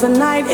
the night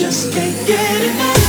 just can't get enough.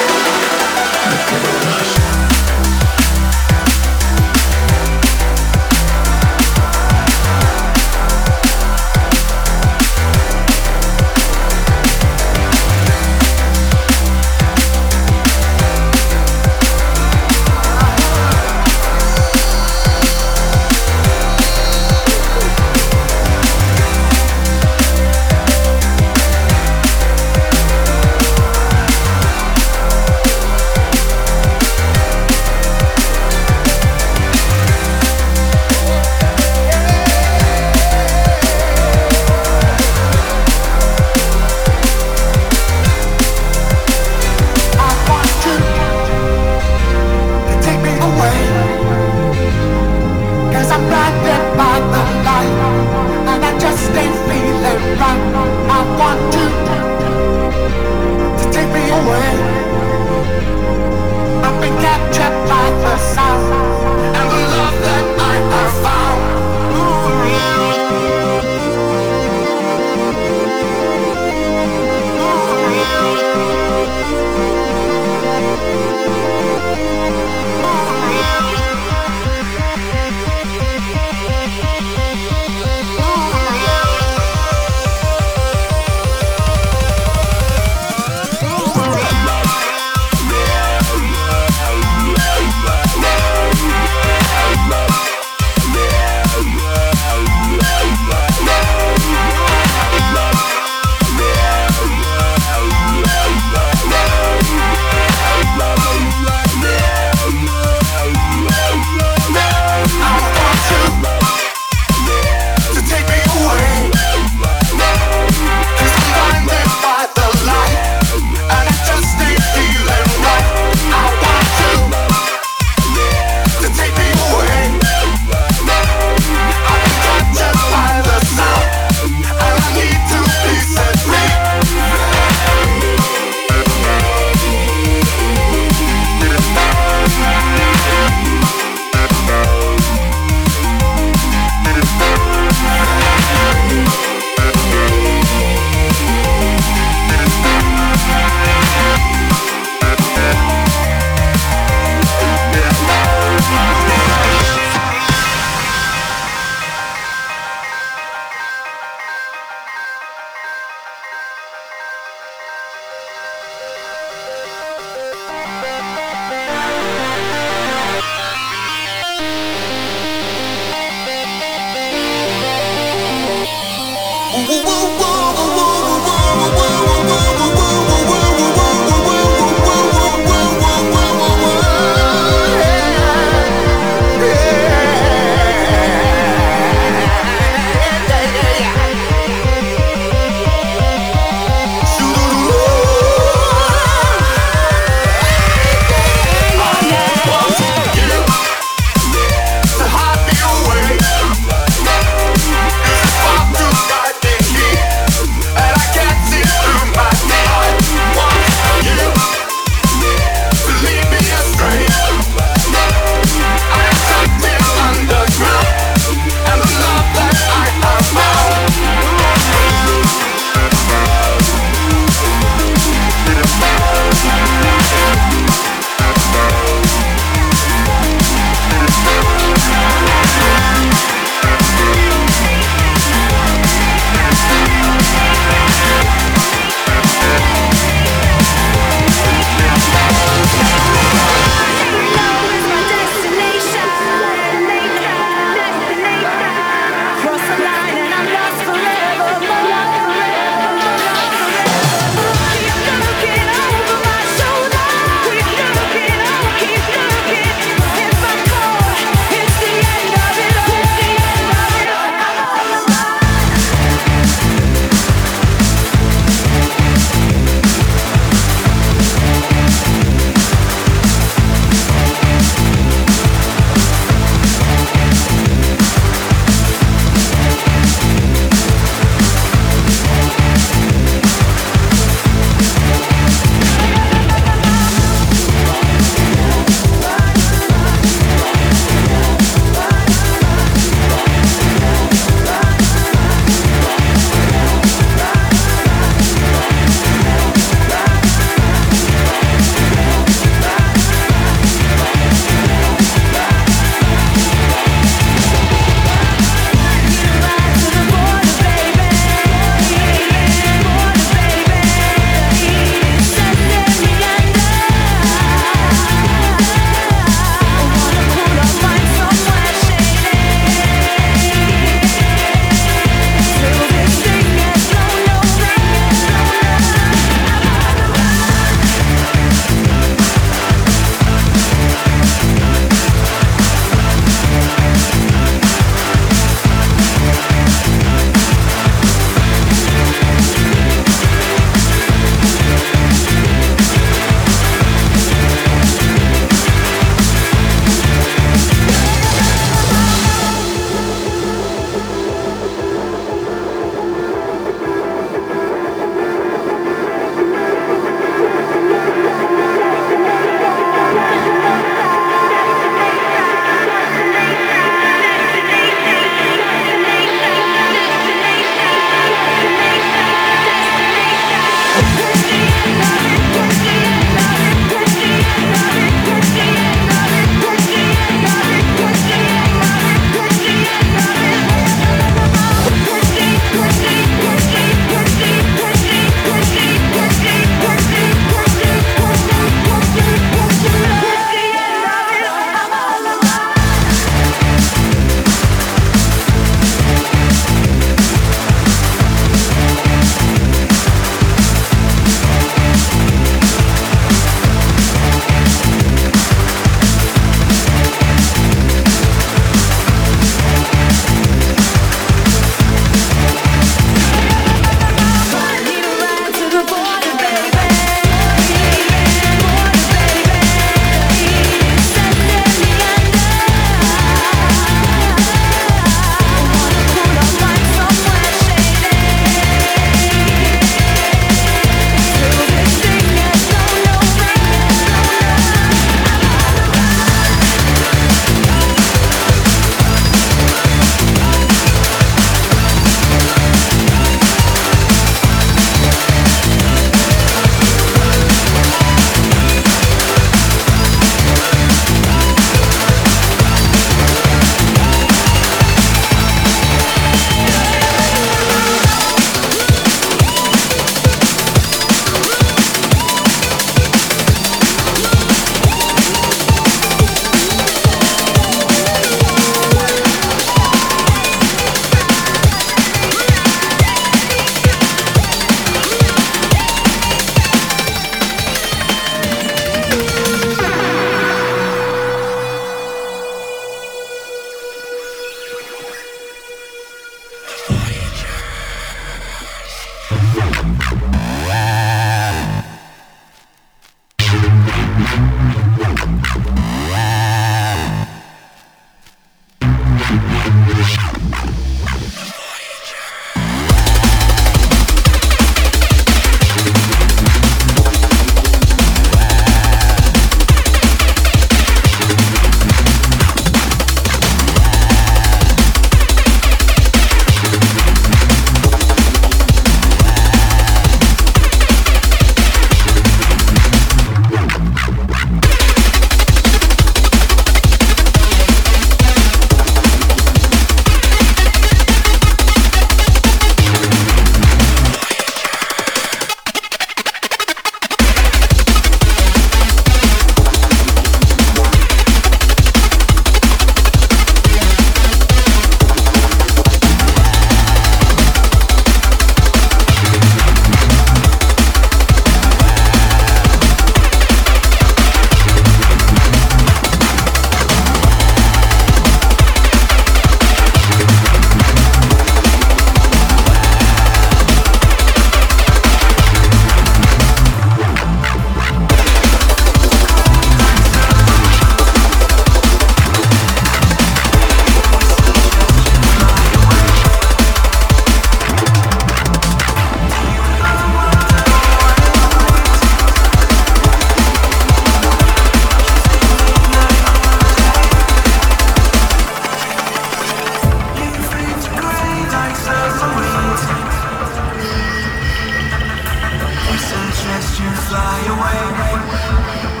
you fly away.